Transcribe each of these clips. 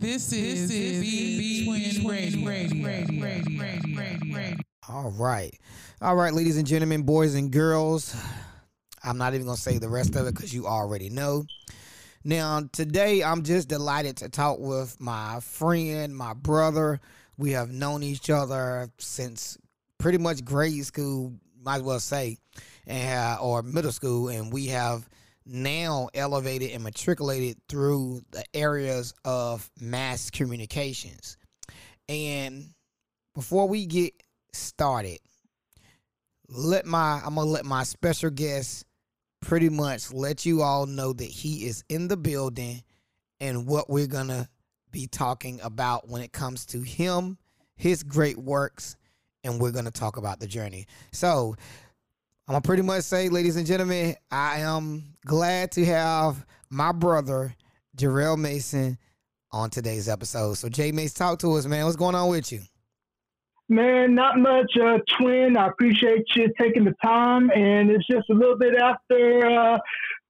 This is, this is B Twin Radio. All right. All right, ladies and gentlemen, boys and girls. I'm not even going to say the rest of it because you already know. Now, today I'm just delighted to talk with my friend, my brother. We have known each other since pretty much grade school, might as well say, and, uh, or middle school, and we have now elevated and matriculated through the areas of mass communications. And before we get started, let my I'm gonna let my special guest pretty much let you all know that he is in the building and what we're gonna be talking about when it comes to him, his great works, and we're gonna talk about the journey. So I'm gonna pretty much say, ladies and gentlemen, I am glad to have my brother Jarrell Mason on today's episode. So Jay Mason, talk to us, man. What's going on with you? Man, not much, uh, twin. I appreciate you taking the time, and it's just a little bit after uh,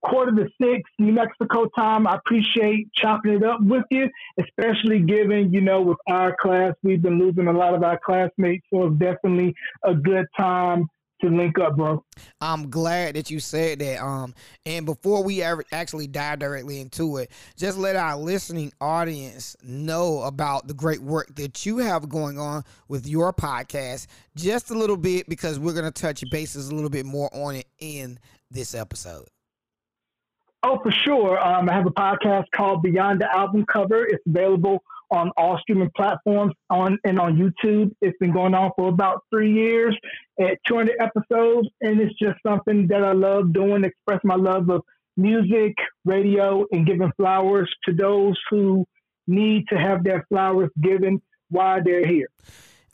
quarter to six New Mexico time. I appreciate chopping it up with you, especially given you know with our class we've been losing a lot of our classmates, so it's definitely a good time to link up, bro. I'm glad that you said that. Um, and before we ever actually dive directly into it, just let our listening audience know about the great work that you have going on with your podcast, just a little bit, because we're gonna touch bases a little bit more on it in this episode. Oh, for sure. Um, I have a podcast called Beyond the Album Cover. It's available on all streaming platforms on and on YouTube. It's been going on for about three years at 200 episodes, and it's just something that I love doing, express my love of music, radio, and giving flowers to those who need to have their flowers given while they're here.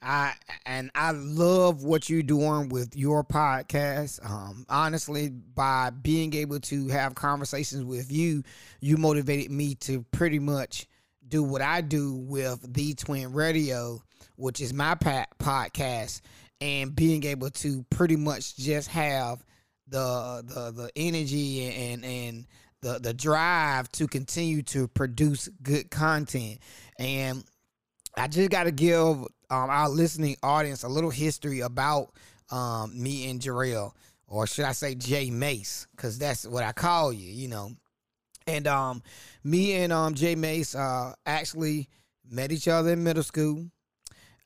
I and I love what you're doing with your podcast. Um, honestly, by being able to have conversations with you, you motivated me to pretty much do what I do with the Twin Radio, which is my podcast, and being able to pretty much just have the the the energy and and the the drive to continue to produce good content. And I just got to give um, our listening audience a little history about um, me and Jarrell, or should I say Jay Mace, because that's what I call you. You know, and um, me and um Jay Mace uh actually met each other in middle school.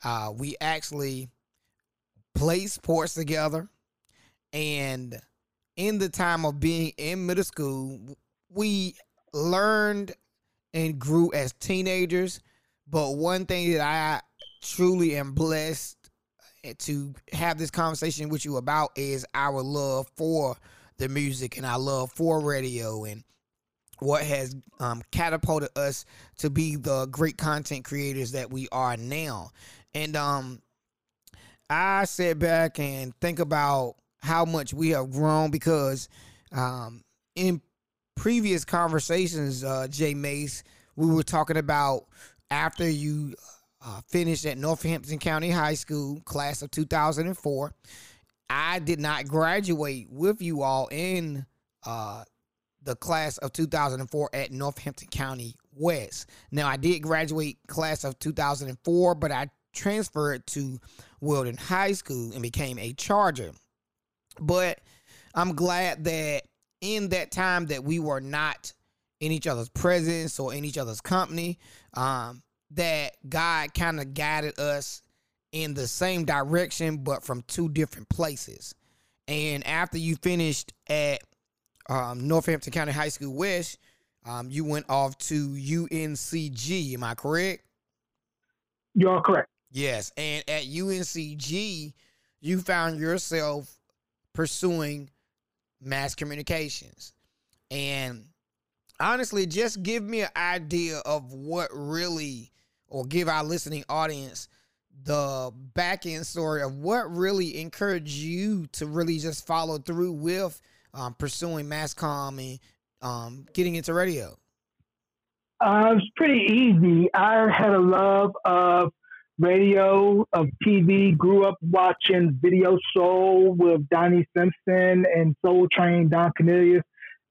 Uh, we actually played sports together, and in the time of being in middle school, we learned and grew as teenagers. But one thing that I truly am blessed to have this conversation with you about is our love for the music and our love for radio and what has um, catapulted us to be the great content creators that we are now. And um, I sit back and think about how much we have grown because um, in previous conversations, uh, Jay Mace, we were talking about after you uh, finished at Northampton County High School, class of 2004. I did not graduate with you all in uh, the class of 2004 at Northampton County West. Now, I did graduate class of 2004, but I transferred to Weldon High School and became a Charger. But I'm glad that in that time that we were not in each other's presence or in each other's company, um, that God kind of guided us in the same direction, but from two different places. And after you finished at um, Northampton County High School West, um, you went off to UNCG. Am I correct? You are correct. Yes. And at UNCG, you found yourself pursuing mass communications. And honestly, just give me an idea of what really, or give our listening audience the back end story of what really encouraged you to really just follow through with um, pursuing mass comm and um, getting into radio? Uh, was pretty easy. I had a love of radio, of TV. Grew up watching Video Soul with Donnie Simpson and Soul Train Don Cornelius.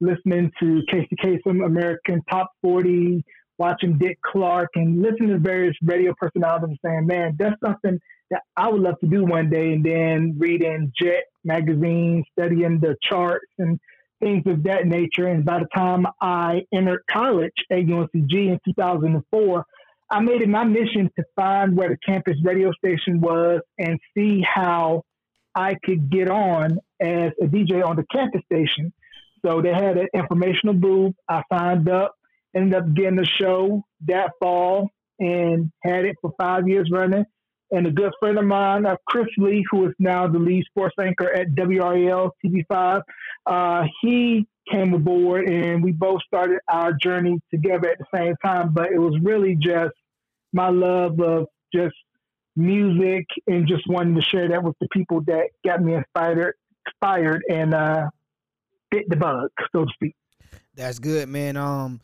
Listening to Casey Kasem American Top 40 watching Dick Clark and listening to various radio personalities saying, man, that's something that I would love to do one day. And then reading Jet magazine, studying the charts and things of that nature. And by the time I entered college at UNCG in 2004, I made it my mission to find where the campus radio station was and see how I could get on as a DJ on the campus station. So they had an informational booth. I signed up, ended up getting a show that fall, and had it for five years running. And a good friend of mine, uh, Chris Lee, who is now the lead sports anchor at WRAL TV5, uh, he came aboard and we both started our journey together at the same time. But it was really just my love of just music and just wanting to share that with the people that got me inspired, inspired and uh, bit the bug, so to speak. That's good, man. Um,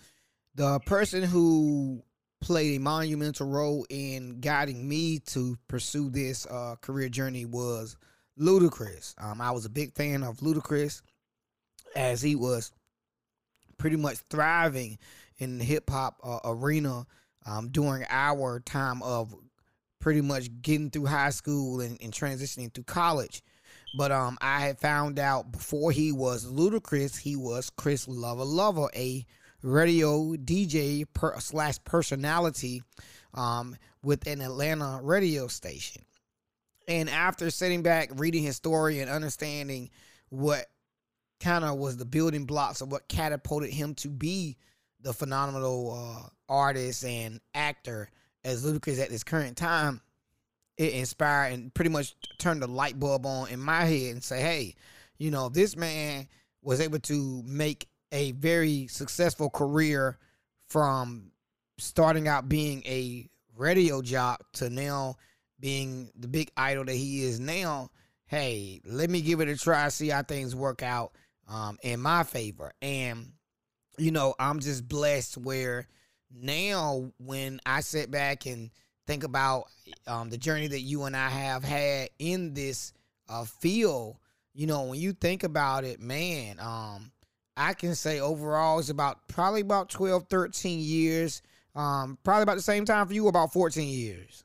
the person who played a monumental role in guiding me to pursue this uh, career journey was Ludacris. Um, I was a big fan of Ludacris as he was pretty much thriving in the hip hop uh, arena um, during our time of pretty much getting through high school and, and transitioning through college. But um, I had found out before he was Ludacris, he was Chris Lova Lova, a radio DJ per, slash personality um, with an Atlanta radio station. And after sitting back, reading his story and understanding what kind of was the building blocks of what catapulted him to be the phenomenal uh, artist and actor as Ludacris at this current time, it inspired and pretty much turned the light bulb on in my head and say, hey, you know, this man was able to make a very successful career from starting out being a radio jock to now being the big idol that he is now. Hey, let me give it a try, see how things work out um, in my favor. And you know, I'm just blessed where now when I sit back and think about um, the journey that you and I have had in this uh, field, you know, when you think about it, man, um, I can say overall it's about probably about 12, 13 years. Um, probably about the same time for you, about 14 years.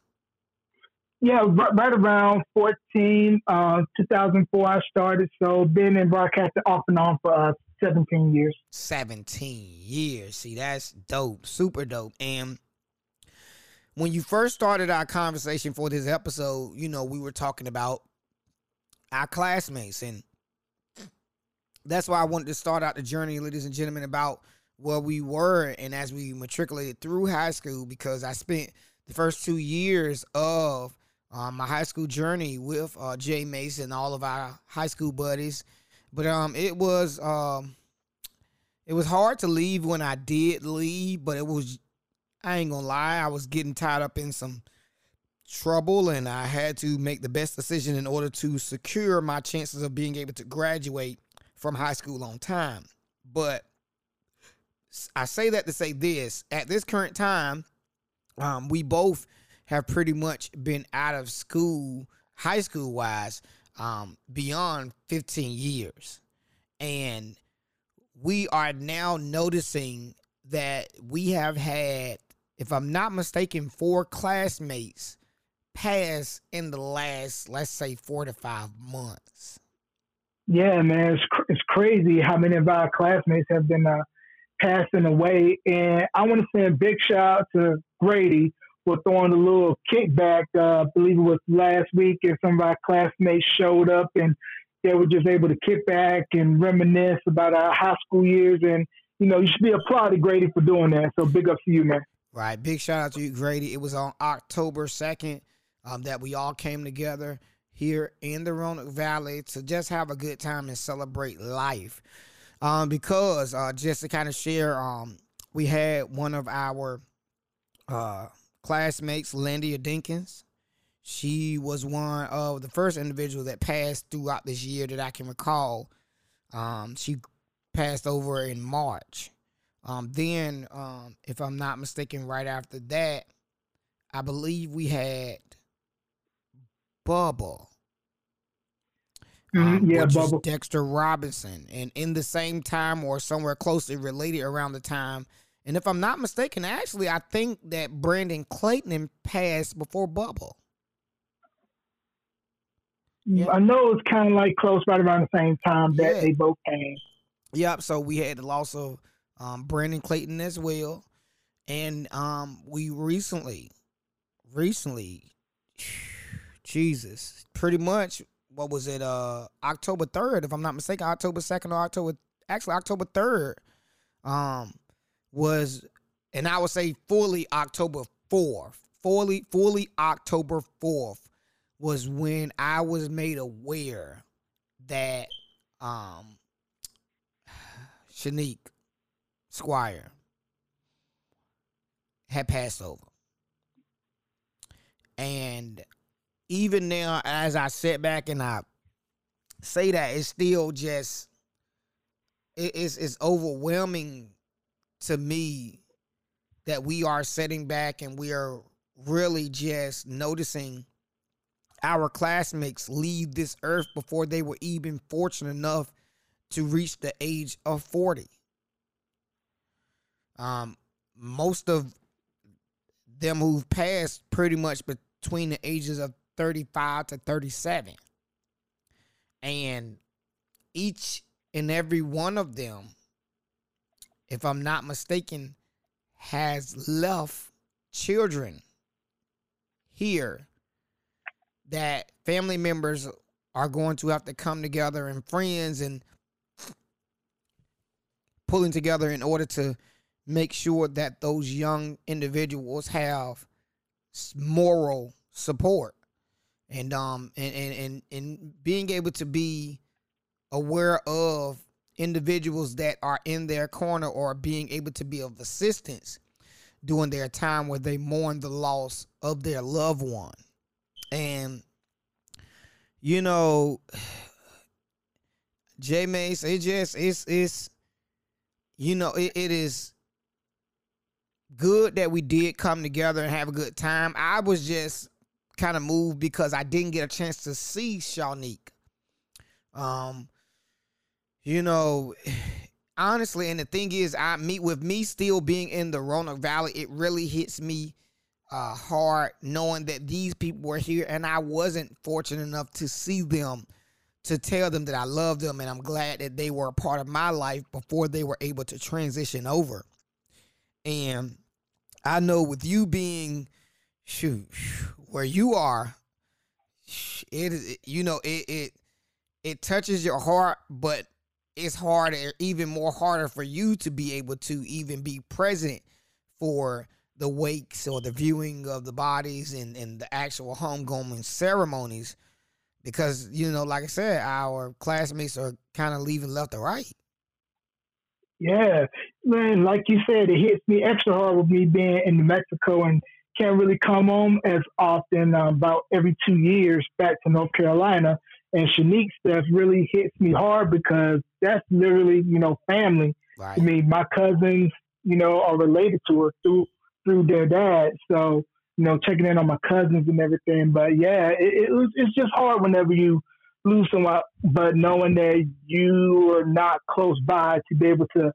Yeah, right around 14, uh, 2004, I started. So been in broadcasting off and on for uh, 17 years. 17 years. See, that's dope. Super dope. And when you first started our conversation for this episode, you know, we were talking about our classmates. And that's why I wanted to start out the journey, ladies and gentlemen, about where we were and as we matriculated through high school, because I spent the first two years of um, my high school journey with uh, Jay Mason, and all of our high school buddies. But um, it was um, it was hard to leave when I did leave, but it was I ain't gonna lie, I was getting tied up in some trouble and I had to make the best decision in order to secure my chances of being able to graduate from high school on time. But I say that to say this at this current time, um, we both have pretty much been out of school, high school wise, um, beyond 15 years. And we are now noticing that we have had, if I'm not mistaken, four classmates pass in the last, let's say, four to five months. Yeah, man, it's, cr- it's crazy how many of our classmates have been uh, passing away. And I want to send a big shout out to Grady for throwing a little kickback. Uh, I believe it was last week, and some of our classmates showed up and they were just able to kick back and reminisce about our high school years. And you know, you should be applauded, Grady, for doing that. So big up to you, man. Right, big shout out to you, Grady. It was on October second um, that we all came together here in the Roanoke Valley to just have a good time and celebrate life. Um, because uh, just to kind of share, um, we had one of our uh, classmates, Landia Dinkins. She was one of the first individuals that passed throughout this year that I can recall. Um, she passed over in March. Um, then, um, if I'm not mistaken, right after that, I believe we had Bubba. Mm-hmm. Um, yeah, Dexter Robinson. And in the same time or somewhere closely related around the time And if I'm not mistaken, actually, I think that Brandon Clayton passed before Bubba. Yeah. I know it's kind of like close right around the same time that Yeah. they both came. Yep. So we had the loss of um, Brandon Clayton as well, and um, we recently, recently, Jesus, pretty much, what was it? Uh, October third, if I'm not mistaken, October second or October, actually October third, um, was, and I would say fully October fourth, fully, fully October fourth was when I was made aware that um Shanique Squire had passed over. And even now, as I sit back and I say that, it's still just it- it's it's overwhelming to me that we are sitting back and we are really just noticing our classmates leave this earth before they were even fortunate enough to reach the age of 40. Um, most of them who've passed pretty much between the ages of 35 to 37. And each and every one of them, if I'm not mistaken, has left children here that family members are going to have to come together and friends and pulling together in order to make sure that those young individuals have moral support and um and and and, and being able to be aware of individuals that are in their corner or being able to be of assistance during their time where they mourn the loss of their loved one. And you know j mace it just it's it's you know it, it is good that we did come together and have a good time. I was just kind of moved because i didn't get a chance to see Shanique. um you know honestly and the thing is i meet with me still being in the roanoke valley it really hits me uh hard knowing that these people were here and i wasn't fortunate enough to see them to tell them that i love them and i'm glad that they were a part of my life before they were able to transition over and i know with you being shoot where you are it is you know it it it touches your heart but it's harder even more harder for you to be able to even be present for the wakes or the viewing of the bodies and, and the actual homecoming ceremonies. Because you know like i said our classmates are kind of leaving left or right. Yeah, man, like you said, it hits me extra hard with me being in Mexico and can't really come home as often, um, about every two years back to North Carolina. And Shanique stuff really hits me hard because that's literally, you know, family right to me. My cousins, you know, are related to her through through their dad. So, you know, checking in on my cousins and everything. But yeah, it, it was it's just hard whenever you lose someone, but knowing that you are not close by to be able to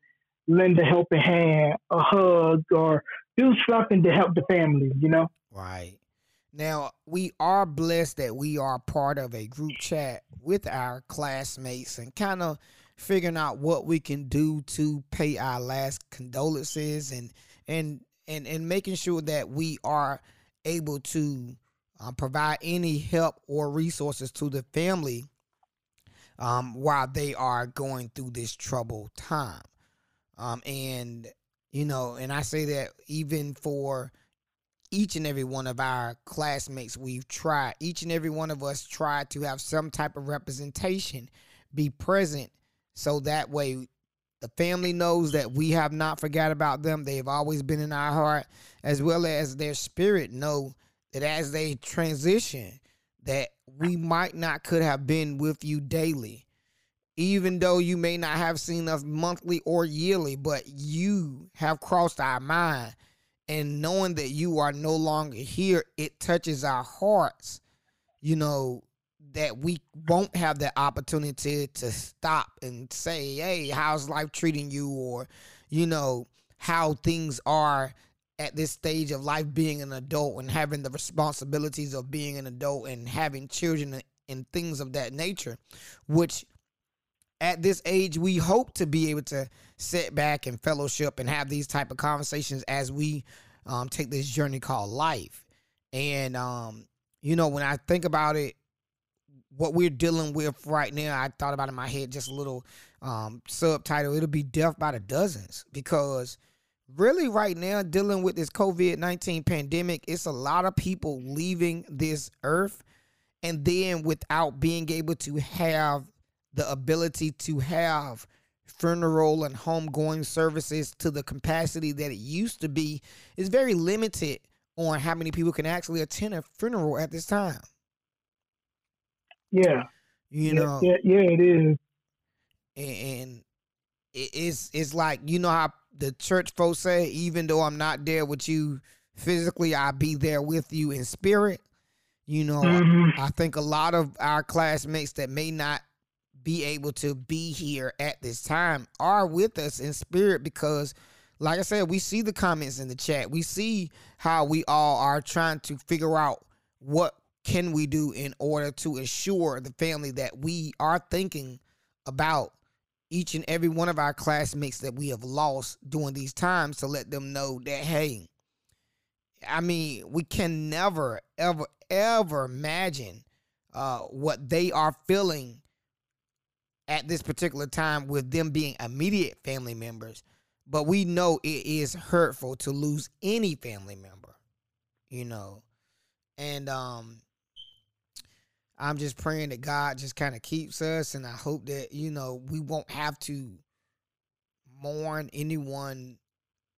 lend a helping hand, a hug, or do something to help the family. You know. Right. Now, we are blessed that we are part of a group chat with our classmates and kind of figuring out what we can do to pay our last condolences and and and and making sure that we are able to um, provide any help or resources to the family um, while they are going through this troubled time. Um, and you know, and I say that even for each and every one of our classmates we've tried each and every one of us tried to have some type of representation be present so that way the family knows that we have not forgot about them. They've always been in our heart as well as their spirit know that as they transition that we might not could have been with you daily even though you may not have seen us monthly or yearly but you have crossed our mind and knowing that you are no longer here, it touches our hearts, you know, that we won't have the opportunity to stop and say, hey, how's life treating you? Or, you know, how things are at this stage of life being an adult and having the responsibilities of being an adult and having children and things of that nature which at this age we hope to be able to sit back and fellowship and have these type of conversations as we um, take this journey called life. And um, you know when i think about it what we're dealing with right now i thought about in my head just a little um, subtitle it'll be death by the dozens. Because really right now dealing with this covid-19 pandemic it's a lot of people leaving this earth and then without being able to have the ability to have funeral and homegoing services to the capacity that it used to be is very limited on how many people can actually attend a funeral at this time. Yeah. You yeah, know. Yeah, yeah, it is. And it's it's like you know how the church folks say, even though I'm not there with you physically, I'll be there with you in spirit. You know, mm-hmm. I think a lot of our classmates that may not be able to be here at this time are with us in spirit because like I said, we see the comments in the chat. We see how we all are trying to figure out what can we do in order to assure the family that we are thinking about each and every one of our classmates that we have lost during these times to let them know that hey, I mean, we can never ever ever imagine uh, what they are feeling at this particular time with them being immediate family members. But we know it is hurtful to lose any family member, you know. And um I'm just praying that God just kind of keeps us and I hope that, you know, we won't have to mourn anyone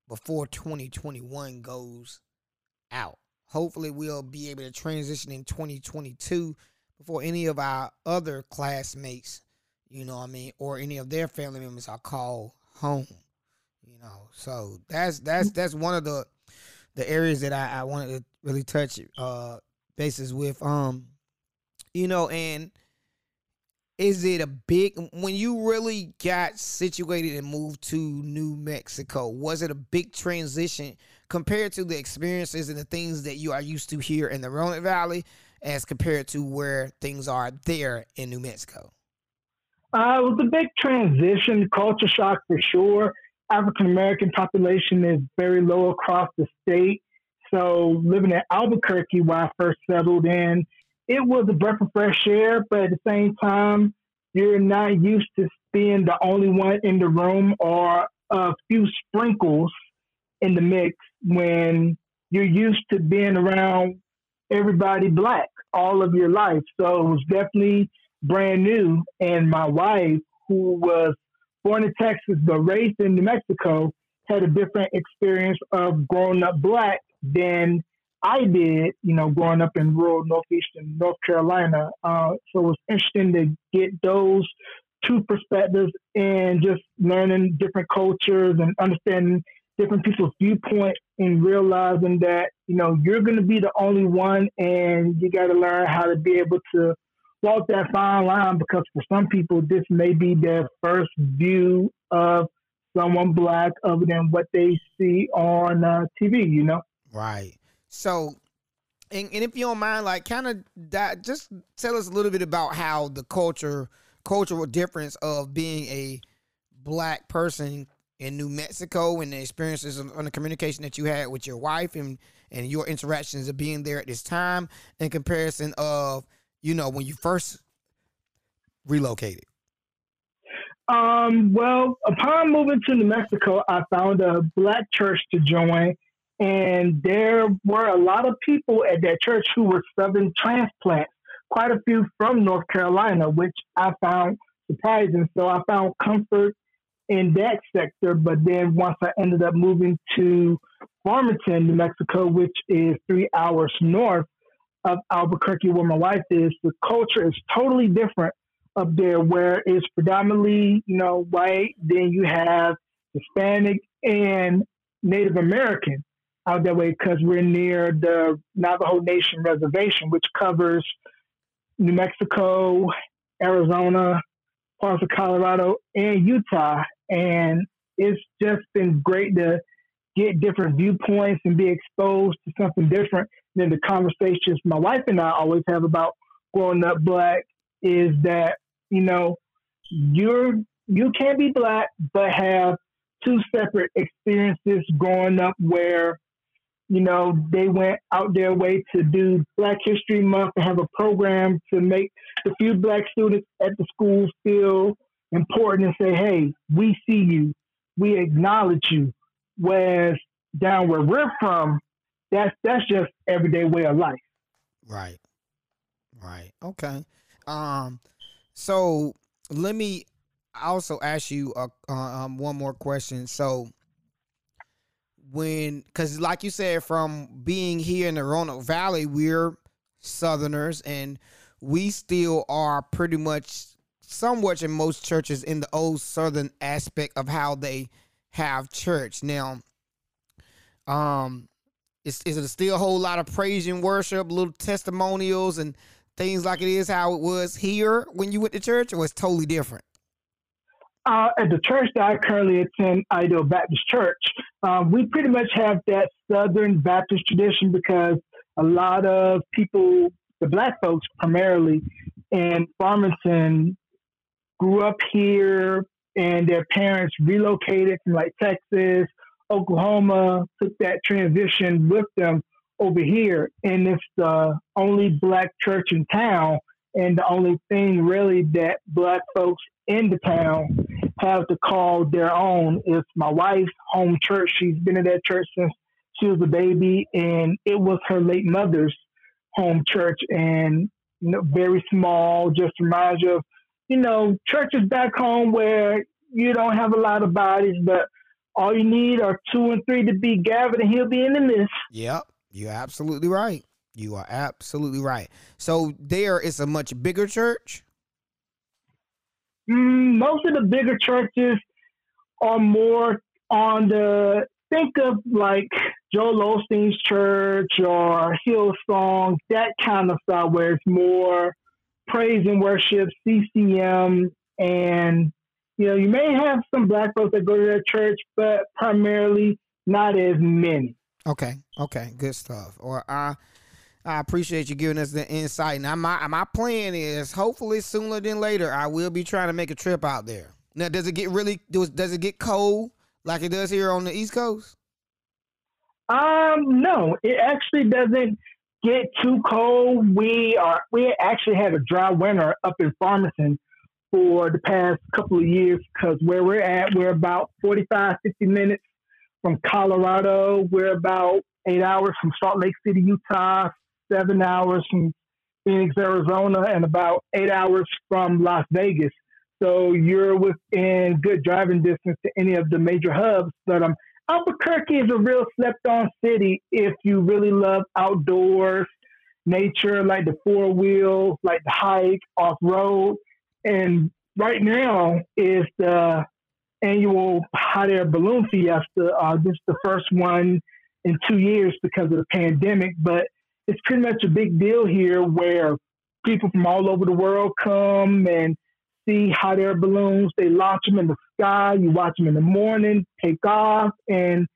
before 2021 goes out. Hopefully we'll be able to transition in 2022 before any of our other classmates you know what I mean, or any of their family members are called home. You know, so that's that's that's one of the the areas that I, I wanted to really touch uh bases with. Um, you know, and is it a big when you really got situated and moved to New Mexico? Was it a big transition compared to the experiences and the things that you are used to here in the Roanoke Valley, as compared to where things are there in New Mexico? Uh, it was a big transition, culture shock for sure. African American population is very low across the state. So living in Albuquerque where I first settled in, it was a breath of fresh air, but at the same time, you're not used to being the only one in the room or a few sprinkles in the mix when you're used to being around everybody black all of your life. So it was definitely brand new, and my wife, who was born in Texas but raised in New Mexico, had a different experience of growing up black than I did, you know, growing up in rural northeastern North Carolina. Uh, so it was interesting to get those two perspectives and just learning different cultures and understanding different people's viewpoint and realizing that, you know, you're going to be the only one and you got to learn how to be able to walk that fine line because for some people, this may be their first view of someone black other than what they see on uh, TV, you know? Right. So, and, and if you don't mind, like, kind of that, just tell us a little bit about how the culture, cultural difference of being a black person in New Mexico and the experiences on the communication that you had with your wife and and your interactions of being there at this time in comparison of you know, when you first relocated? Um, well, upon moving to New Mexico, I found a black church to join, and there were a lot of people at that church who were Southern transplants, quite a few from North Carolina, which I found surprising. So I found comfort in that sector. But then once I ended up moving to Farmington, New Mexico, which is three hours north, of Albuquerque, where my wife is, the culture is totally different up there, where it's predominantly, you know, white. Then you have Hispanic and Native American out that way because we're near the Navajo Nation Reservation, which covers New Mexico, Arizona, parts of Colorado, and Utah. And it's just been great to get different viewpoints and be exposed to something different than the conversations my wife and I always have about growing up black is that, you know, you're you can be black but have two separate experiences growing up where you know they went out their way to do black history month and have a program to make the few black students at the school feel important and say hey we see you. We acknowledge you. Whereas down where we're from that's that's just everyday way of life right right okay um so let me also ask you a, um, one more question. So, when, because like you said, from being here in the Roanoke Valley, we're Southerners and we still are pretty much somewhat in most churches in the old Southern aspect of how they have church. Now, um, is, is it still a whole lot of praise and worship, little testimonials and things like it is how it was here when you went to church, or it's totally different? Uh, at the church that I currently attend, Ideal Baptist Church, um, we pretty much have that Southern Baptist tradition because a lot of people, the black folks primarily, in Farmington grew up here and their parents relocated from like Texas, Oklahoma, took that transition with them over here. And it's the only black church in town and the only thing really that black folks in the town have to call their own is my wife's home church. She's been in that church since she was a baby, and it was her late mother's home church, and you know, very small. Just reminds you of you know churches back home where you don't have a lot of bodies, but all you need are two and three to be gathered, and he'll be in the midst. Yep, you're absolutely right. You are absolutely right. So there is a much bigger church. Mm, most of the bigger churches are more on the think of like Joel Osteen's church or Hillsong, that kind of stuff, where it's more praise and worship, CCM, and you know, you may have some black folks that go to that church, but primarily not as many. Okay, okay, good stuff. Or I, I appreciate you giving us the insight. Now, my my plan is hopefully sooner than later I will be trying to make a trip out there. Now, does it get really does does it get cold like it does here on the East Coast? Um, no, it actually doesn't get too cold. We are we actually had a dry winter up in Farmington for the past couple of years because where we're at, we're about 45, 50 minutes from Colorado. We're about eight hours from Salt Lake City, Utah, seven hours from Phoenix, Arizona, and about eight hours from Las Vegas. So you're within good driving distance to any of the major hubs. But um, Albuquerque is a real slept on city if you really love outdoors, nature, like the four wheel, like the hike, off road. And right now is the annual hot air balloon fiesta. Uh, this is the first one in two years because of the pandemic, but it's pretty much a big deal here where people from all over the world come and see hot air balloons. They launch them in the sky. You watch them in the morning, take off, and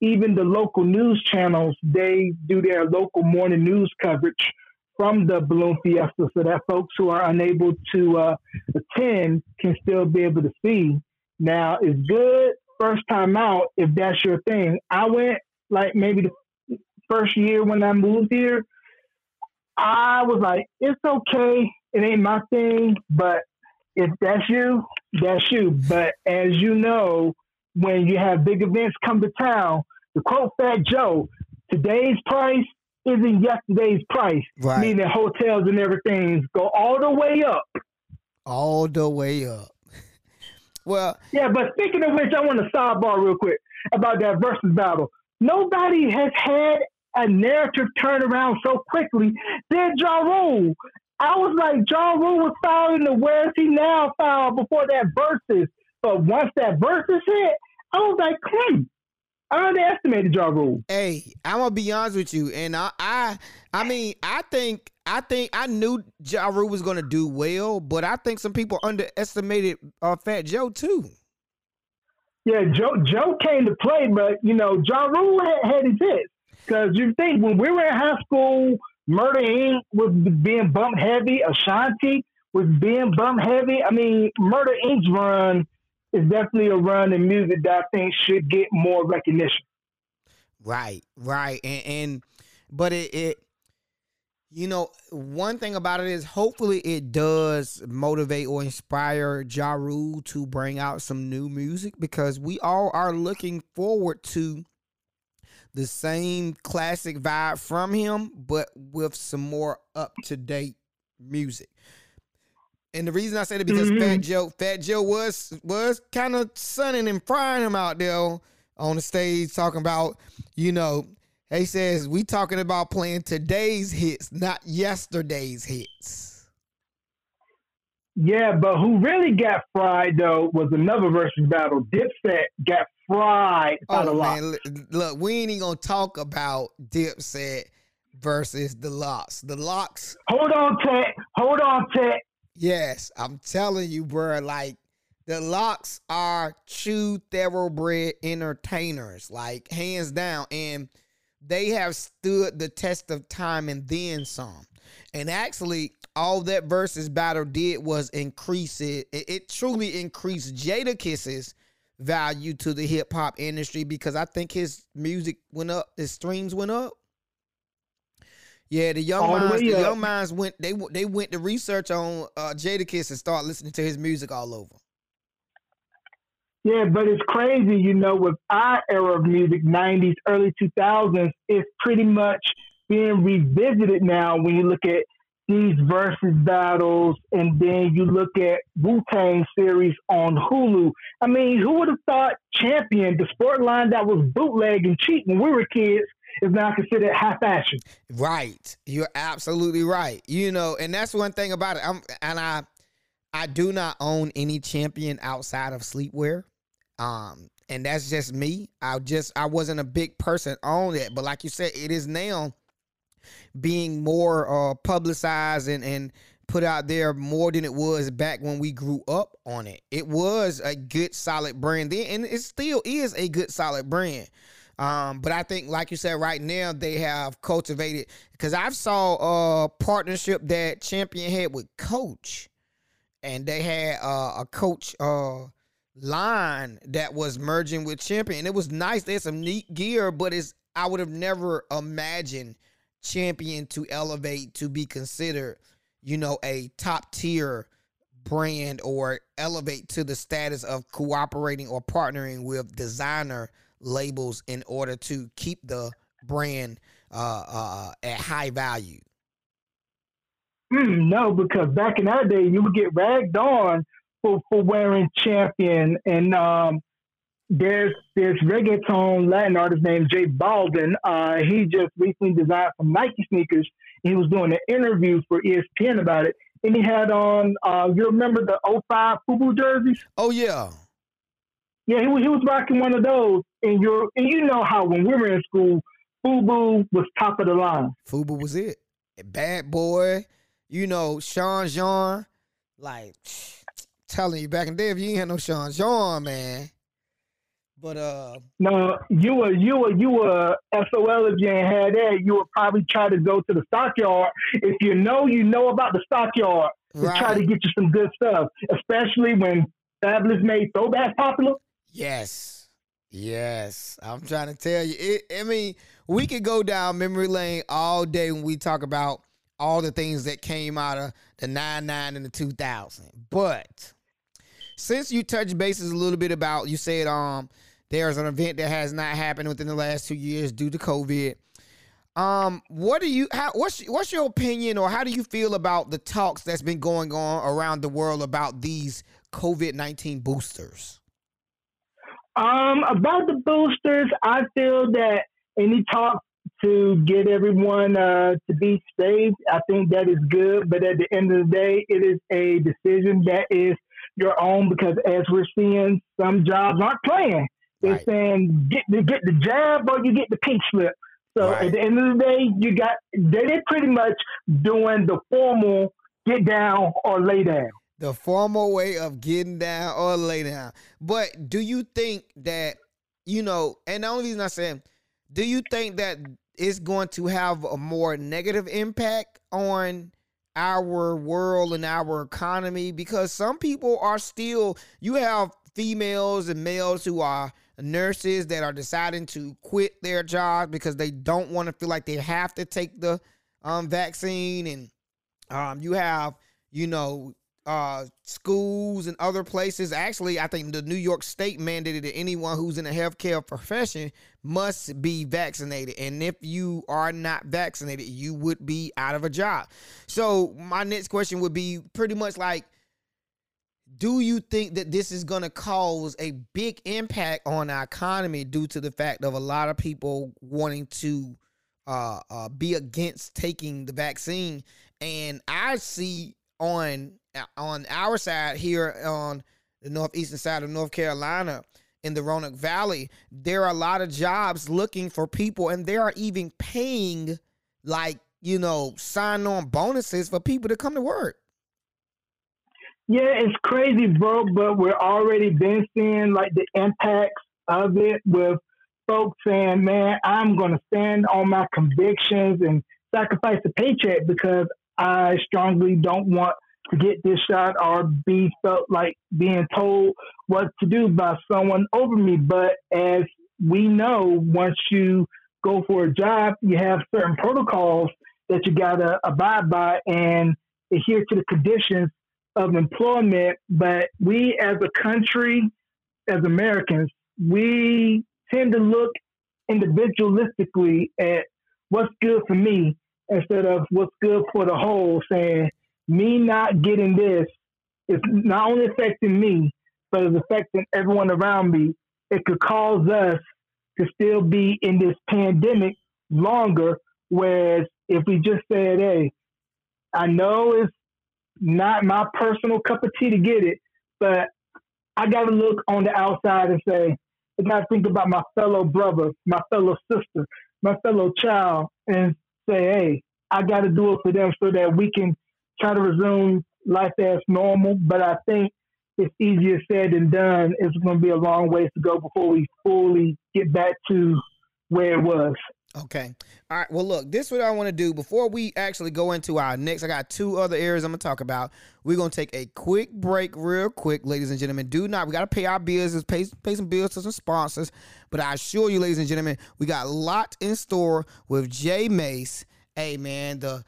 even the local news channels they do their local morning news coverage from the balloon fiesta, so that folks who are unable to uh, attend can still be able to see. Now, it's good first time out if that's your thing. I went like maybe the first year when I moved here, I was like, it's okay. It ain't my thing, but if that's you, that's you. But as you know, when you have big events come to town, to quote Fat Joe, today's price isn't yesterday's price. Right. Meaning hotels and everything go all the way up. All the way up. well, yeah. But speaking of which, I want to sidebar real quick about that versus battle. Nobody has had a narrative turnaround so quickly than Ja Rule. I was like, Ja Rule was fouled in the where's he now foul before that versus. But once that versus hit, I was like, hmm, I underestimated Ja Rule. Hey, I'm gonna be honest with you, and I, I, I mean, I think, I think, I knew Ja Rule was gonna do well, but I think some people underestimated uh, Fat Joe too. Yeah, Joe Joe came to play, but you know, Ja Rule had, had his hits. Because you think when we were in high school, Murder Inc. was being bump heavy, Ashanti was being bump heavy. I mean, Murder Inc.'s run is definitely a run in music that I think should get more recognition. Right, right, and, and but it, it you know, one thing about it is hopefully it does motivate or inspire Ja Rule to bring out some new music because we all are looking forward to the same classic vibe from him, but with some more up to date music. And the reason I said it because mm-hmm. Fat Joe, Fat Joe was was kind of sunning and frying him out there on the stage, talking about, you know, he says we talking about playing today's hits, not yesterday's hits. Yeah, but who really got fried though was another versus battle. Dipset got fried by oh, the man, Look, we ain't even gonna talk about Dipset versus the LOX. The LOX. Hold on, Tech. Hold on, Tech. Yes, I'm telling you, bro. Like the LOX are true thoroughbred entertainers, like hands down, and they have stood the test of time and then some. And actually, all that versus battle did was increase it. It, it truly increased Jadakiss's value to the hip hop industry because I think his music went up, his streams went up. Yeah, the young all minds, the, the young minds went they they went to research on uh, Jadakiss and start listening to his music all over. Yeah, but it's crazy, you know, with our era of music, 90s, early 2000s, it's pretty much being revisited now when you look at these versus battles and then you look at Wu Tang series on Hulu. I mean, who would have thought Champion, the sport line that was bootleg and cheap when we were kids, is now considered high fashion? Right. You're absolutely right. You know, and that's one thing about it. I'm and I I do not own any champion outside of sleepwear. Um, and that's just me. I just I wasn't a big person on it, but like you said, it is now being more uh publicized and and put out there more than it was back when we grew up on it. It was a good solid brand then, and it still is a good solid brand. Um, but I think, like you said, right now they have cultivated because I've saw a partnership that Champion had with Coach, and they had uh, a Coach uh line that was merging with Champion. It was nice. There's some neat gear, but it's I would have never imagined Champion to elevate to be considered, you know, a top tier brand or elevate to the status of cooperating or partnering with designer labels in order to keep the brand uh, uh, at high value. Mm, no, because back in our day, you would get ragged on for, for wearing champion. And um, there's this reggaeton Latin artist named J Balvin. Uh, he just recently designed some Nike sneakers. He was doing an interview for ESPN about it. And he had on, uh, you remember the 05 FUBU jerseys? Oh, yeah. Yeah, he, was he was rocking one of those. And, you're, and you know how when we were in school, FUBU was top of the line. FUBU was it. Bad boy, you know, Sean John, like telling you back in the day if you ain't had no Sean John, man. But uh No, you were you were you were SOL if you ain't had that, you would probably try to go to the stockyard. If you know you know about the stockyard right. to try to get you some good stuff. Especially when Fabolous made throwback popular. Yes. Yes. I'm trying to tell you. It, I mean, we could go down memory lane all day when we talk about all the things that came out of the 99 and the 2000. But since you touched bases a little bit about, you said um there's an event that has not happened within the last two years due to COVID. Um, what do you how what's what's your opinion or how do you feel about the talks that's been going on around the world about these COVID nineteen boosters? Um, about the boosters, I feel that any talk to get everyone uh, to be safe, I think that is good. But at the end of the day, it is a decision that is your own because as we're seeing, some jobs aren't playing. They're right. saying get the get the jab or you get the pink slip. So right. at the end of the day, you got they're pretty much doing the formal get down or lay down. The formal way of getting down or lay down. But do you think that you know? And the only reason I say, do you think that it's going to have a more negative impact on our world and our economy? Because some people are still. You have females and males who are nurses that are deciding to quit their jobs because they don't want to feel like they have to take the um, vaccine and um, you have you know uh, schools and other places. Actually, I think the New York State mandated that anyone who's in a healthcare profession must be vaccinated. And if you are not vaccinated, you would be out of a job. So, my next question would be pretty much like do you think that this is going to cause a big impact on our economy due to the fact of a lot of people wanting to uh, uh, be against taking the vaccine? And I see on on our side here on the northeastern side of North Carolina in the Roanoke Valley, there are a lot of jobs looking for people, and they are even paying like you know sign on bonuses for people to come to work. Yeah, it's crazy, bro, but we're already been seeing like the impacts of it with folks saying, man, I'm going to stand on my convictions and sacrifice the paycheck because I strongly don't want get this shot or be felt like being told what to do by someone over me. But as we know, once you go for a job, you have certain protocols that you got to abide by and adhere to the conditions of employment, but we as a country, as Americans, we tend to look individualistically at what's good for me instead of what's good for the whole, saying me not getting this is not only affecting me, but it's affecting everyone around me. It could cause us to still be in this pandemic longer. Whereas if we just said, hey, I know it's not my personal cup of tea to get it, but I got to look on the outside and say, I got to think about my fellow brother, my fellow sister, my fellow child, and say, hey, I got to do it for them so that we can try to resume life as normal. But I think it's easier said than done. It's going to be a long ways to go before we fully get back to where it was. Okay. All right. Well, look, this is what I want to do before we actually go into our next. I got two other areas I'm gonna talk about. We're gonna take a quick break, real quick, ladies and gentlemen. Do not. We gotta pay our bills, pay pay some bills to some sponsors. But I assure you, ladies and gentlemen, we got a lot in store with Jay Mace. Hey, man, the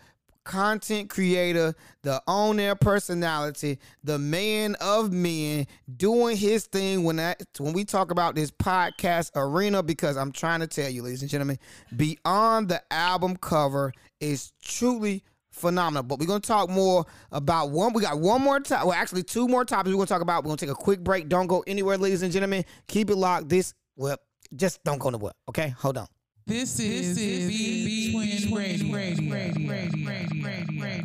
content creator, the on air personality, the man of men doing his thing when that when we talk about this podcast arena because I'm trying to tell you, ladies and gentlemen, beyond the album cover is truly phenomenal. But we're gonna talk more about one. We got one more time. Well, actually, two more topics we're gonna talk about. We're gonna take a quick break. Don't go anywhere, ladies and gentlemen. Keep it locked. This well, just don't go nowhere. Okay, hold on. This is, this is Thee Twin Radio. Radio. Radio. Radio. Radio.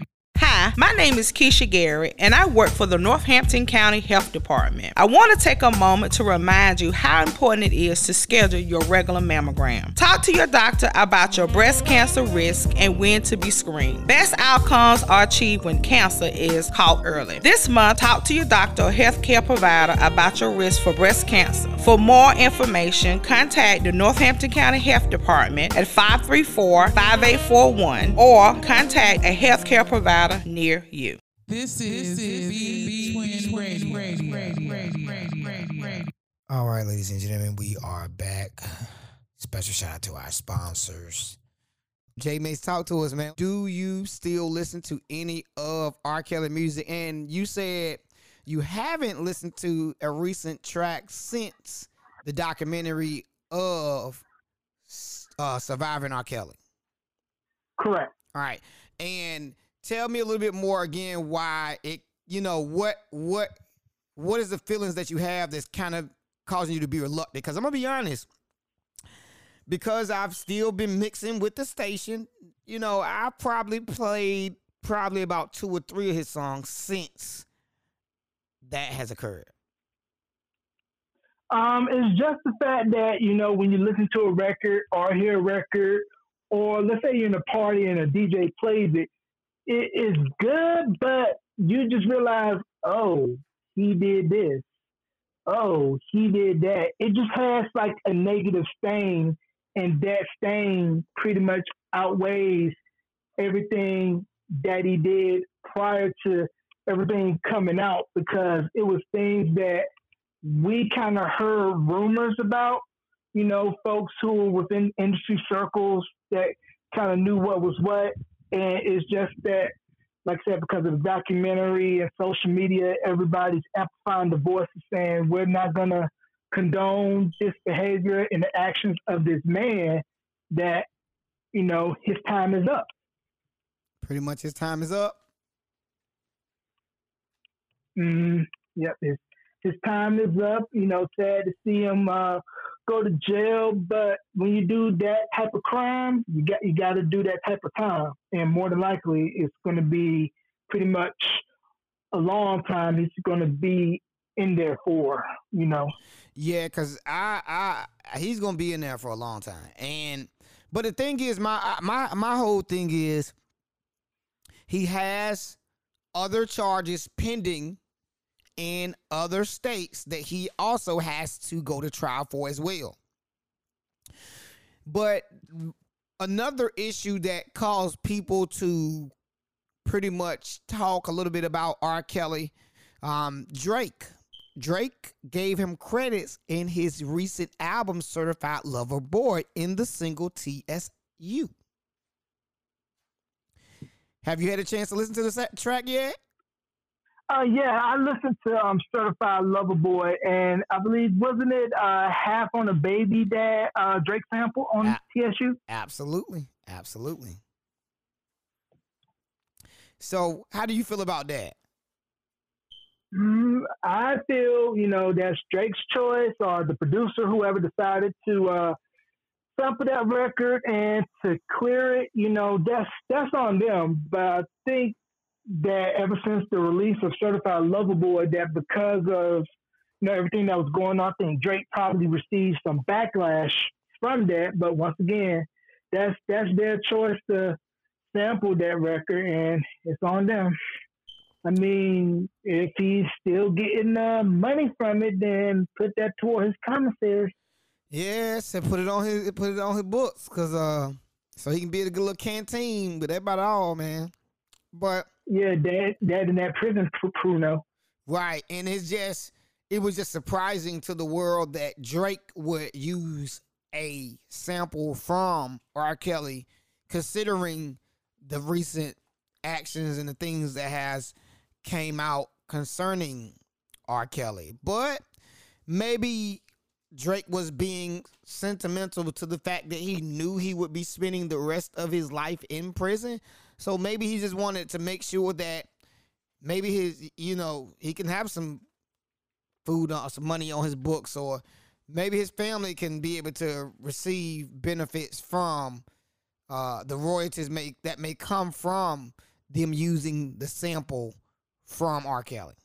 My name is Keisha Garrett, and I work for the Northampton County Health Department. I want to take a moment to remind you how important it is to schedule your regular mammogram. Talk to your doctor about your breast cancer risk and when to be screened. Best outcomes are achieved when cancer is caught early. This month, talk to your doctor or healthcare provider about your risk for breast cancer. For more information, contact the Northampton County Health Department at 534 5841 or contact a healthcare provider near you. This is, this is Thee Twin Radio. Radio, radio, radio. All right, ladies and gentlemen, we are back. Special shout out to our sponsors. Jay Mace, talk to us, man. Do you still listen to any of R. Kelly music? And you said you haven't listened to a recent track since the documentary of uh, surviving R. Kelly. Correct. All right. And tell me a little bit more again why it you know what what what is the feelings that you have that's kind of causing you to be reluctant? Because i'm gonna be honest because i've still been mixing with the station you know i probably played probably about two or three of his songs since that has occurred. Um, it's just the fact that you know when you listen to a record or hear a record or let's say you're in a party and a dj plays it it is good, but you just realize, oh, he did this. Oh, he did that. It just has like a negative stain, and that stain pretty much outweighs everything that he did prior to everything coming out because it was things that we kind of heard rumors about, you know, folks who were within industry circles that kind of knew what was what. And it's just that, like I said, because of the documentary and social media, everybody's amplifying the voices saying we're not going to condone this behavior and the actions of this man that, you know, his time is up. Pretty much his time is up. Mm, yep, his his time is up. You know, sad to see him uh, go to jail, but when you do that type of crime, you got you got to do that type of time, and more than likely, it's going to be pretty much a long time. He's going to be in there for, you know. Yeah, cause I, I, he's gonna be in there for a long time, and but the thing is, my, my, my whole thing is, he has other charges pending in other states that he also has to go to trial for as well. But another issue that caused people to pretty much talk a little bit about R. Kelly, um, Drake. Drake gave him credits in his recent album Certified Lover Boy in the single TSU. Have you had a chance to listen to the track yet? Uh, yeah, I listened to um, Certified Lover Boy, and I believe wasn't it uh, half on a baby dad uh, Drake sample on a- TSU? Absolutely, absolutely. So, how do you feel about that? Mm, I feel you know that's Drake's choice, or the producer, whoever decided to uh, sample that record and to clear it. You know, that's that's on them. But I think that ever since the release of Certified Lover Boy, that because of you know everything that was going on, I think Drake probably received some backlash from that. But once again, that's that's their choice to sample that record, and it's on them. I mean, if he's still getting uh, money from it, then put that toward his commissary. Yes, and put it on his put it on his books, cause uh, so he can be at a good little canteen. But that about all, man. But yeah, that that in that prison, Pruno. Right, and it's just it was just surprising to the world that Drake would use a sample from R. Kelly, considering the recent actions and the things that has came out concerning R. Kelly. But maybe Drake was being sentimental to the fact that he knew he would be spending the rest of his life in prison. So maybe he just wanted to make sure that maybe his, you know, he can have some food or some money on his books, or maybe his family can be able to receive benefits from uh, the royalties may that may come from them using the sample from R. Kelly.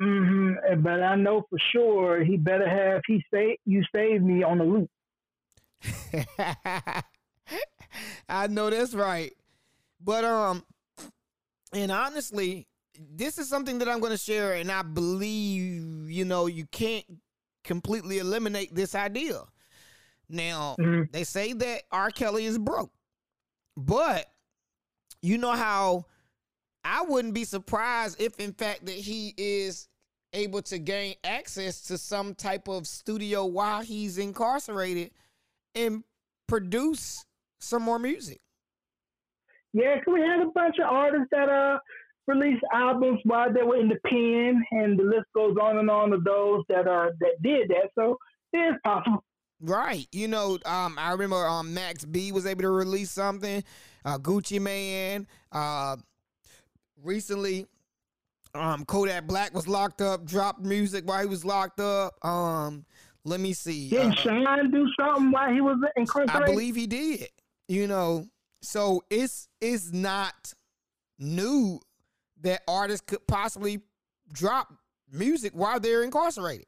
Mm-hmm. But I know for sure he better have he say you saved me on the loop. I know that's right. But um and honestly, this is something that I'm going to share and I believe, you know, you can't completely eliminate this idea. Now, mm-hmm. they say that R. Kelly is broke. But you know how I wouldn't be surprised if in fact that he is able to gain access to some type of studio while he's incarcerated and produce some more music. Yeah, we had a bunch of artists that uh released albums while they were in the pen, and the list goes on and on of those that uh that did that. So it is possible. Right. You know, um, I remember um Max B was able to release something. Uh, Gucci Mane. Uh, recently, um, Kodak Black was locked up. Dropped music while he was locked up. Um, let me see. Did uh, Shyne do something while he was incarcerated? I believe he did. You know, so it's it's not new that artists could possibly drop music while they're incarcerated.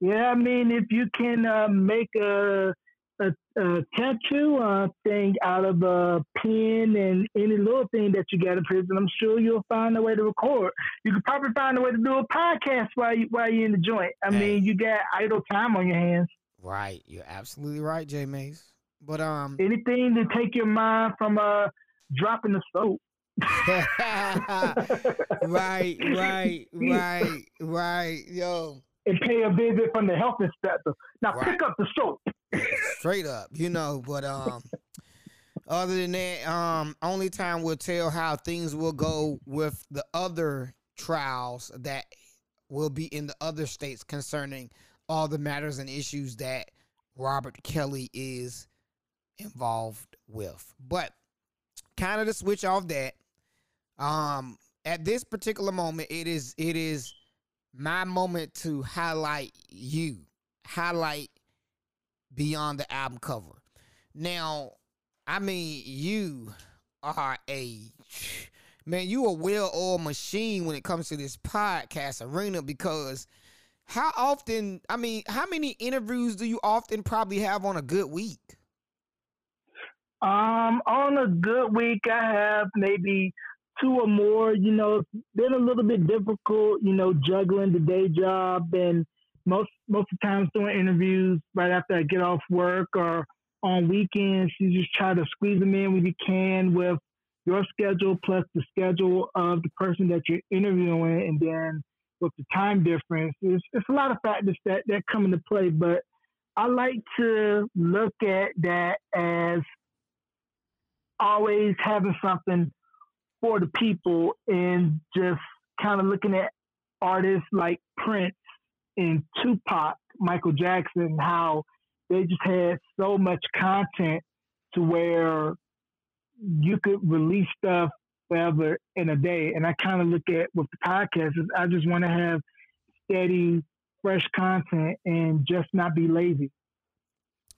Yeah, I mean, if you can uh, make a, a a tattoo uh, thing out of a pen and any little thing that you got in prison, I'm sure you'll find a way to record. You could probably find a way to do a podcast while you while you're in the joint. I Hey. mean, you got idle time on your hands. Right. You're absolutely right, Jay Mace. But um Anything to take your mind from uh dropping the soap. right, right, right, right. Yo, and pay a visit from the health inspector. Now Right. pick up the soap. straight up, you know, but um other than that, um only time will tell how things will go with the other trials that will be in the other states concerning all the matters and issues that Robert Kelly is involved with. But kind of to switch off that, um, at this particular moment, it is it is my moment to highlight you, highlight beyond the album cover. Now, I mean, you are a man, you a well-oiled machine when it comes to this podcast arena because how often, I mean, how many interviews do you often probably have on a good week? Um, on a good week, I have maybe two or more. You know, it's been a little bit difficult. You know, juggling the day job and most most of the times doing interviews right after I get off work or on weekends. You just try to squeeze them in when you can with your schedule plus the schedule of the person that you're interviewing, and then with the time difference, it's, it's a lot of factors that that come into play. But I like to look at that as always having something for the people and just kind of looking at artists like Prince and Tupac, Michael Jackson, how they just had so much content to where you could release stuff forever in a day. And I kind of look at with the podcast, is I just want to have steady, fresh content and just not be lazy.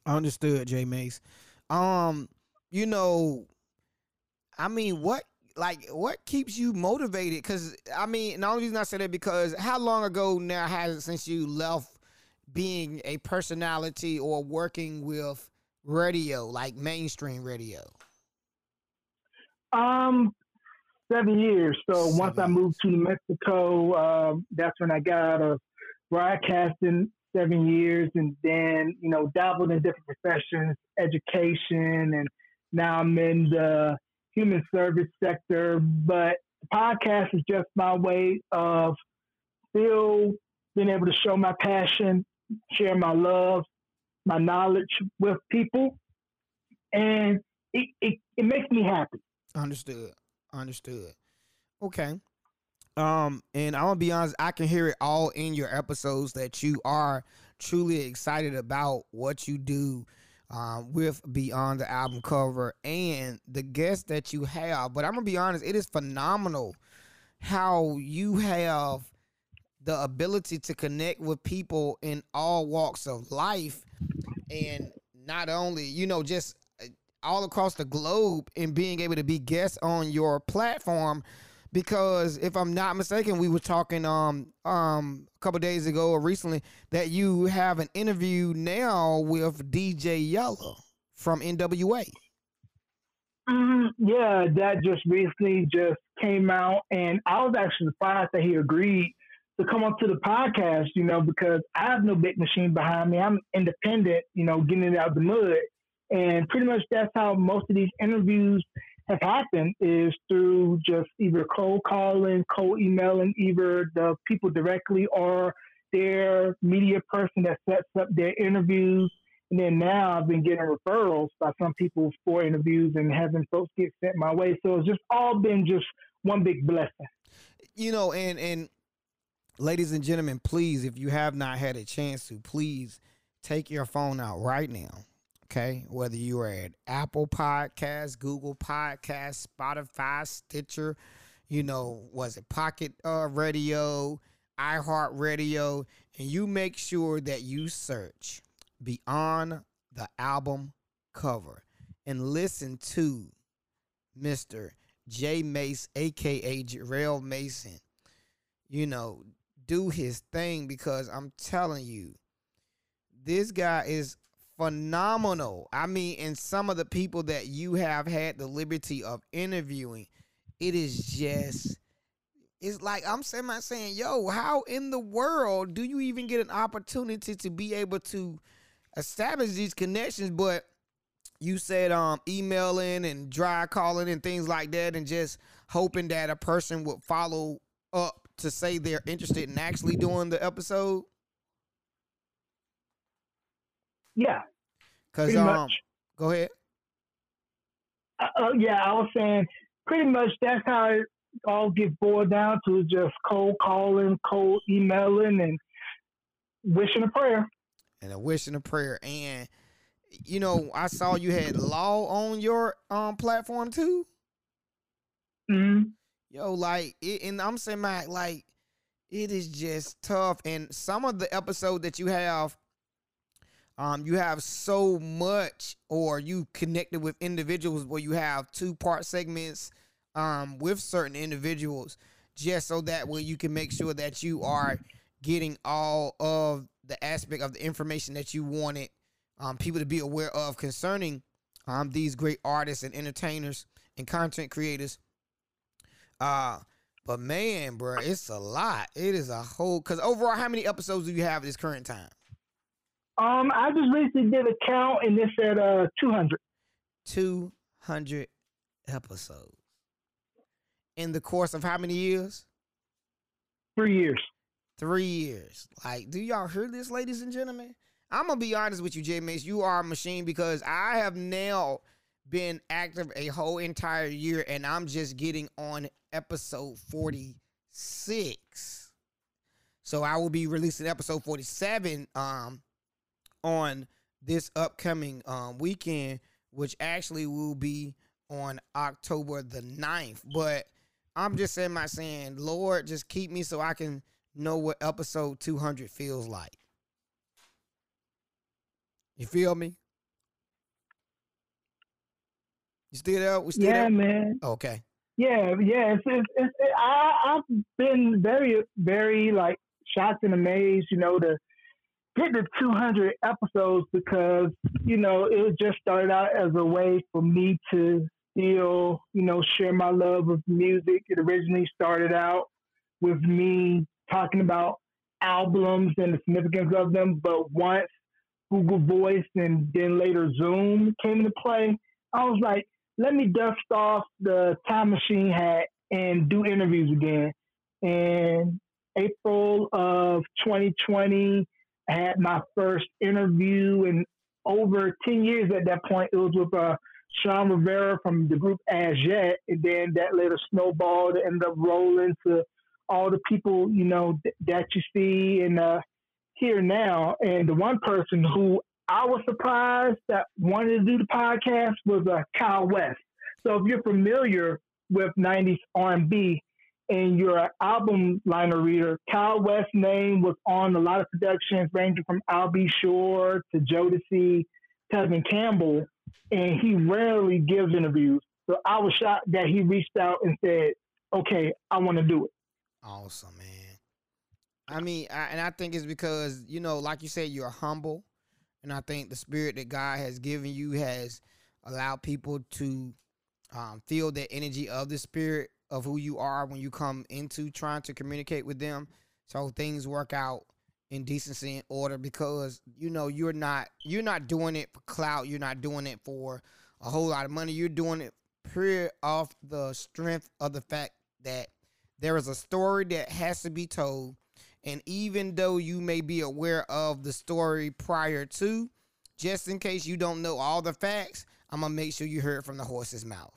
Understood, Jay Mace. Um, you know, I mean, what like what keeps you motivated? Because I mean, and the only reason I say that because how long ago now has it since you left being a personality or working with radio, like mainstream radio? Um, seven years. So once I moved to New Mexico, uh, that's when I got out of broadcasting. Seven years, and then you know dabbled in different professions, education, and now I'm in the human service sector. But podcast is just my way of still being able to show my passion, share my love, my knowledge with people, and it, it, it makes me happy. Understood. Understood. Okay. Um, and I'm gonna be honest, I can hear it all in your episodes that you are truly excited about what you do um, with Beyond the album cover and the guests that you have. But I'm gonna be honest, it is phenomenal how you have the ability to connect with people in all walks of life and not only, you know, just uh, all across the globe and being able to be guests on your platform because if I'm not mistaken, we were talking um um a couple days ago or recently that you have an interview now with DJ Yella from NWA. Mhm. Yeah, that just recently just came out, and I was actually surprised that he agreed to come up to the podcast. You know, because I have no big machine behind me. I'm independent. You know, getting it out of the mud, and pretty much that's how most of these interviews have happened is through just either cold calling, cold emailing, either the people directly or their media person that sets up their interviews. And then now I've been getting referrals by some people for interviews and having folks get sent my way. So it's just all been just one big blessing. You know, and and ladies and gentlemen, please, if you have not had a chance to, please take your phone out right now. Okay, whether you are at Apple Podcasts, Google Podcasts, Spotify, Stitcher, you know, was it Pocket uh, Radio, iHeart Radio, and you make sure that you search beyond the album cover and listen to Mr. J Mace, aka Jarrell Mason, you know, do his thing because I'm telling you, this guy is phenomenal. I mean, and some of the people that you have had the liberty of interviewing, it is just it's like I'm saying, I'm saying, yo, how in the world do you even get an opportunity to be able to establish these connections? But you said um emailing and dry calling and things like that, and just hoping that a person would follow up to say they're interested in actually doing the episode. Yeah. Cause um, much. go ahead. Uh, uh, yeah, I was saying pretty much that's how it all gets boiled down to just cold calling, cold emailing, and wishing a prayer. And a wish and a prayer. And you know, I saw you had law on your um platform too. hmm Yo, like it, and I'm saying my like it is just tough. And some of the episode that you have, um, you have so much, or you connected with individuals where you have two part segments, um, with certain individuals, just so that way you can make sure that you are getting all of the aspect of the information that you wanted um, people to be aware of concerning um, these great artists and entertainers and content creators. Uh, but man, bro, it's a lot. It is a whole. Because overall, how many episodes do you have at this current time? Um, I just recently did a count, and it said uh two hundred. Two hundred episodes in the course of how many years? Three years. Three years. Like, do y'all hear this, ladies and gentlemen? I'm gonna be honest with you, J Mace. You are a machine because I have now been active a whole entire year, and I'm just getting on episode 46. So I will be releasing episode 47 um on this upcoming um weekend, which actually will be on October the 9th. But I'm just saying my saying, Lord, just keep me so I can know what episode 200 feels like. You feel me? You still there? We still yeah, there? man. Okay. Yeah, yeah. It's, it's, it's, it, I, I've been very, very like shocked and amazed, you know, to get to 200 episodes because, you know, it just started out as a way for me to still, you know, share my love of music. It originally started out with me talking about albums and the significance of them. But once Google Voice and then later Zoom came into play, I was like, let me dust off the time machine hat and do interviews again. And April of 2020, I had my first interview in over 10 years at that point. It was with uh, Shawn Rivera from the group Az Yet. And then that later snowballed and ended up rolling to all the people, you know, th- that you see and uh, here now. And the one person who I was surprised that wanted to do the podcast was uh, Kyle West. So if you're familiar with 90s R&B and you're album liner reader, Kyle West's name was on a lot of productions ranging from Al B. Sure to Jodeci, Tevin Campbell, and he rarely gives interviews. So I was shocked that he reached out and said, okay, I want to do it. Awesome, man. I mean, I, and I think it's because you know, like you said, you're humble, and I think the spirit that God has given you has allowed people to um, feel the energy of the spirit of who you are when you come into trying to communicate with them. So things work out in decency and order because you know you're not you're not doing it for clout. You're not doing it for a whole lot of money. You're doing it pure off the strength of the fact that there is a story that has to be told and even though you may be aware of the story prior to, just in case you don't know all the facts, I'm gonna make sure you hear it from the horse's mouth.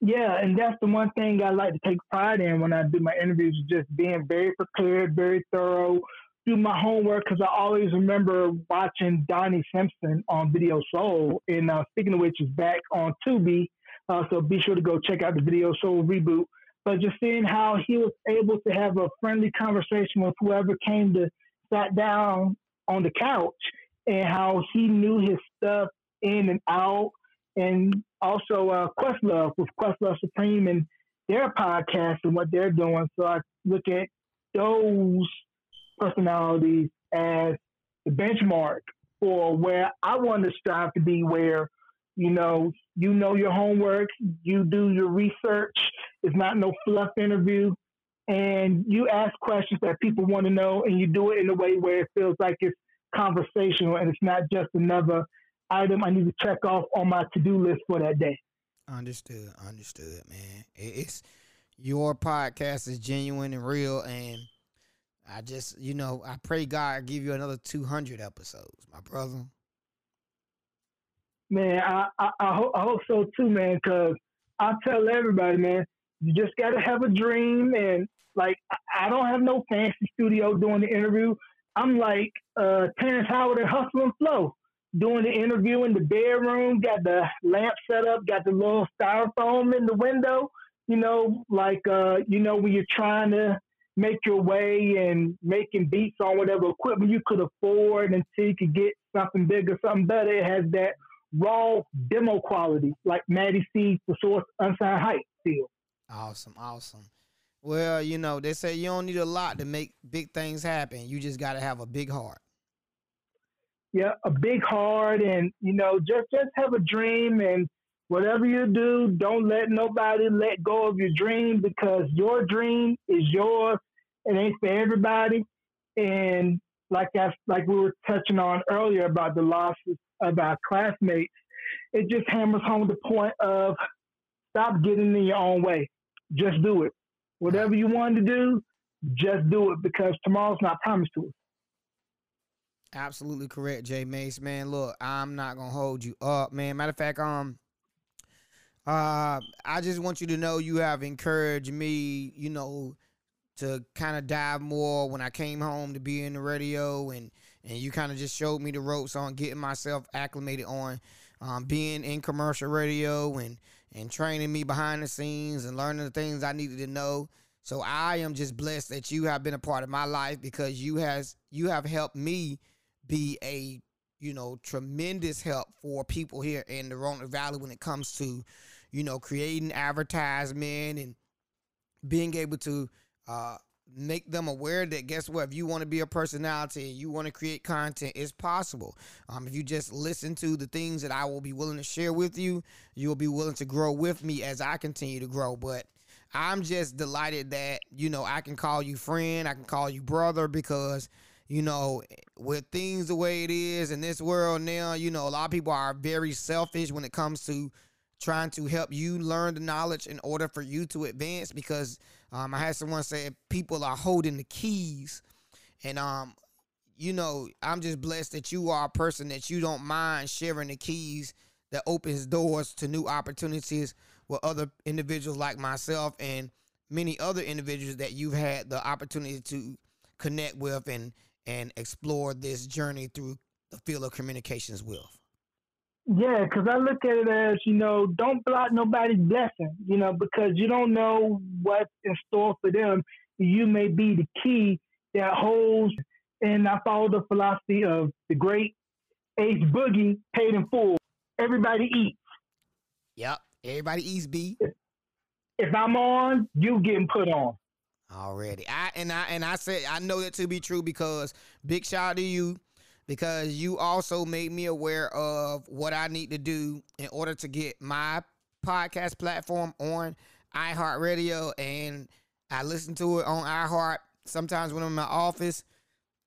Yeah, and that's the one thing I like to take pride in when I do my interviews, just being very prepared, very thorough, do my homework because I always remember watching Donnie Simpson on Video Soul. And uh, speaking of which, is back on Tubi, uh, so be sure to go check out the Video Soul reboot but just seeing how he was able to have a friendly conversation with whoever came to sat down on the couch and how he knew his stuff in and out and also uh, Questlove with Questlove Supreme and their podcast and what they're doing. So I look at those personalities as the benchmark for where I want to strive to be, where you know you know your homework, you do your research. It's not no fluff interview, and you ask questions that people want to know, and you do it in a way where it feels like it's conversational and it's not just another item I need to check off on my to do list for that day. Understood. Understood, man. It's your podcast is genuine and real, and I just, you know, I pray God give you another 200 episodes, my brother. Man, I I, I, hope, I hope so too, man. Because I tell everybody, man, you just got to have a dream, and like I don't have no fancy studio doing the interview. I'm like uh, Terrence Howard and Hustle and Flow doing the interview in the bedroom, got the lamp set up, got the little styrofoam in the window, you know, like uh, you know, when you're trying to make your way and making beats on whatever equipment you could afford until you could get something bigger, something better. It has that raw demo quality, like Matty C the source unsigned hype feel. Awesome, awesome. Well, you know, they say you don't need a lot to make big things happen. You just gotta have a big heart yeah, a big heart, and you know, just just have a dream, and whatever you do, don't let nobody let go of your dream because your dream is yours. It ain't for everybody, and like I, like we were touching on earlier about the losses of our classmates, it just hammers home the point of stop getting in your own way. Just do it. Whatever you want to do, just do it because tomorrow's not promised to us. Absolutely correct, Jay Mace. Man, look, I'm not gonna hold you up, man. Matter of fact, um, uh, I just want you to know you have encouraged me, you know, to kind of dive more when I came home to be in the radio, and and you kind of just showed me the ropes on getting myself acclimated on um, being in commercial radio and and training me behind the scenes and learning the things I needed to know. So I am just blessed that you have been a part of my life because you has you have helped me be a you know tremendous help for people here in the Roanoke Valley when it comes to you know creating advertisement and being able to uh, make them aware that guess what? If you want to be a personality and you want to create content it's possible. Um, if you just listen to the things that i will be willing to share with you you will be willing to grow with me as i continue to grow. But i'm just delighted that you know i can call you friend i can call you brother because you know, with things the way it is in this world now, you know, a lot of people are very selfish when it comes to trying to help you learn the knowledge in order for you to advance because um, I had someone say people are holding the keys and um you know I'm just blessed that you are a person that you don't mind sharing the keys that opens doors to new opportunities with other individuals like myself and many other individuals that you've had the opportunity to connect with and and explore this journey through the field of communications with? Yeah, because I look at it as, you know, don't block nobody's blessing, you know, because you don't know what's in store for them. You may be the key that holds, and I follow the philosophy of the great Ace Boogie, paid in full. Everybody eats. Yep, everybody eats, B. If, if I'm on, you getting put on. Already. I and I and I said I know that to be true because big shout out to you because you also made me aware of what I need to do in order to get my podcast platform on iHeartRadio and I listen to it on iHeart sometimes when I'm in my office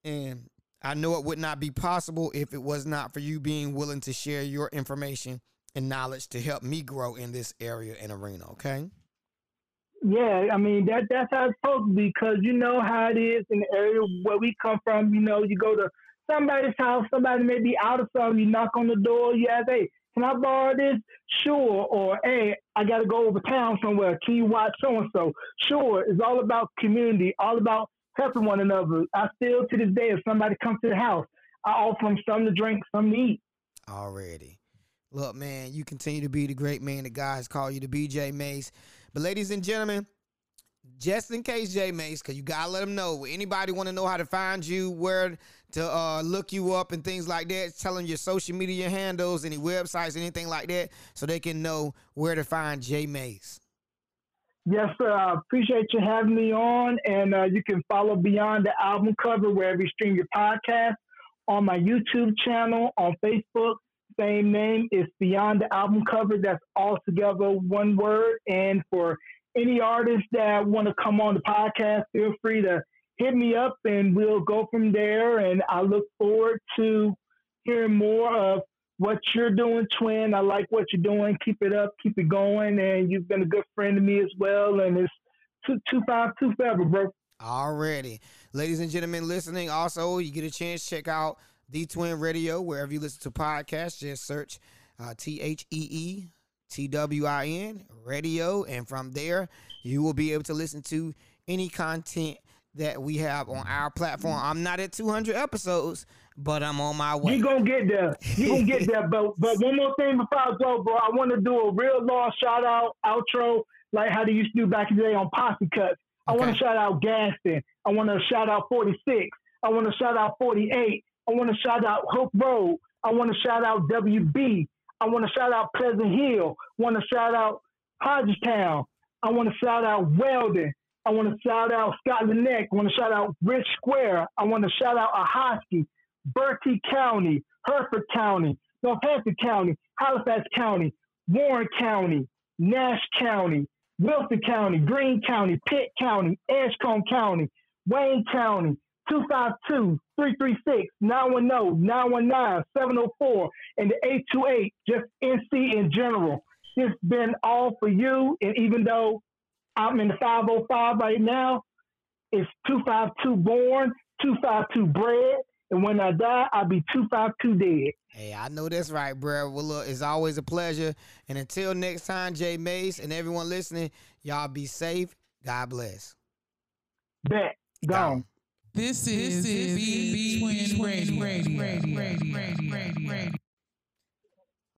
and I know it would not be possible if it was not for you being willing to share your information and knowledge to help me grow in this area and arena, okay? Yeah, I mean that that's how it's supposed to be because you know how it is in the area where we come from. You know, you go to somebody's house, somebody may be out of something, you knock on the door, you ask, hey, can I borrow this? Sure. Or hey, I got to go over town somewhere. Can you watch so and so? Sure. It's all about community, all about helping one another. I still to this day, if somebody comes to the house, I offer them something to drink, something to eat. Already. Look, man, you continue to be the great man that God has called you to Jay Mace. But ladies and gentlemen, just in case Jay Mace, because you gotta let them know. Anybody want to know how to find you, where to uh, look you up, and things like that. Tell them your social media handles, any websites, anything like that, so they can know where to find Jay Mace. Yes, sir. I appreciate you having me on, and uh, you can follow Beyond the Album Cover wherever you stream your podcast on my YouTube channel, on Facebook. Same name. It's Beyond the Album Cover. That's all together one word. And for any artists that want to come on the podcast, feel free to hit me up and we'll go from there. And I look forward to hearing more of what you're doing, Twin. I like what you're doing. Keep it up, keep it going. And you've been a good friend to me as well. And it's two two five two forever, bro. Already. Ladies and gentlemen listening, also you get a chance check out the Twin Radio wherever you listen to podcasts. Just search uh, T H E E T W I N radio, and from there you will be able to listen to any content that we have on our platform. I'm not at 200 episodes, but I'm on my way. You gonna get there. You gonna get there. But but one more thing before I go, bro. I want to do a real long shout out outro like how they used to do back in the day on Posse Cuts. I want to shout out Gaston. I want to shout out 46. I want to shout out 48. I want to shout out Hook Road. I want to shout out WB. I want to shout out Pleasant Hill. Want to shout out Hodgetown. I want to shout out Weldon. I want to shout out Scotland Neck. I want to shout out Rich Square. I want to shout out Ahoskie, Berkeley County, Hertford County, Northampton County, Halifax County, Warren County, Nash County, Wilson County, Greene County, Pitt County, Edgecombe County, Wayne County, 252 336 910 919 704 and the 828, just NC in general. It's been all for you. And even though I'm in the 505 right now, it's 252 born, 252 bred. And when I die, I'll be 252 dead. Hey, I know that's right, bro. Well, look, it's always a pleasure. And until next time, Jay Mace and everyone listening, y'all be safe. God bless. Bet. Gone. This is, this is Thee Twin Radio.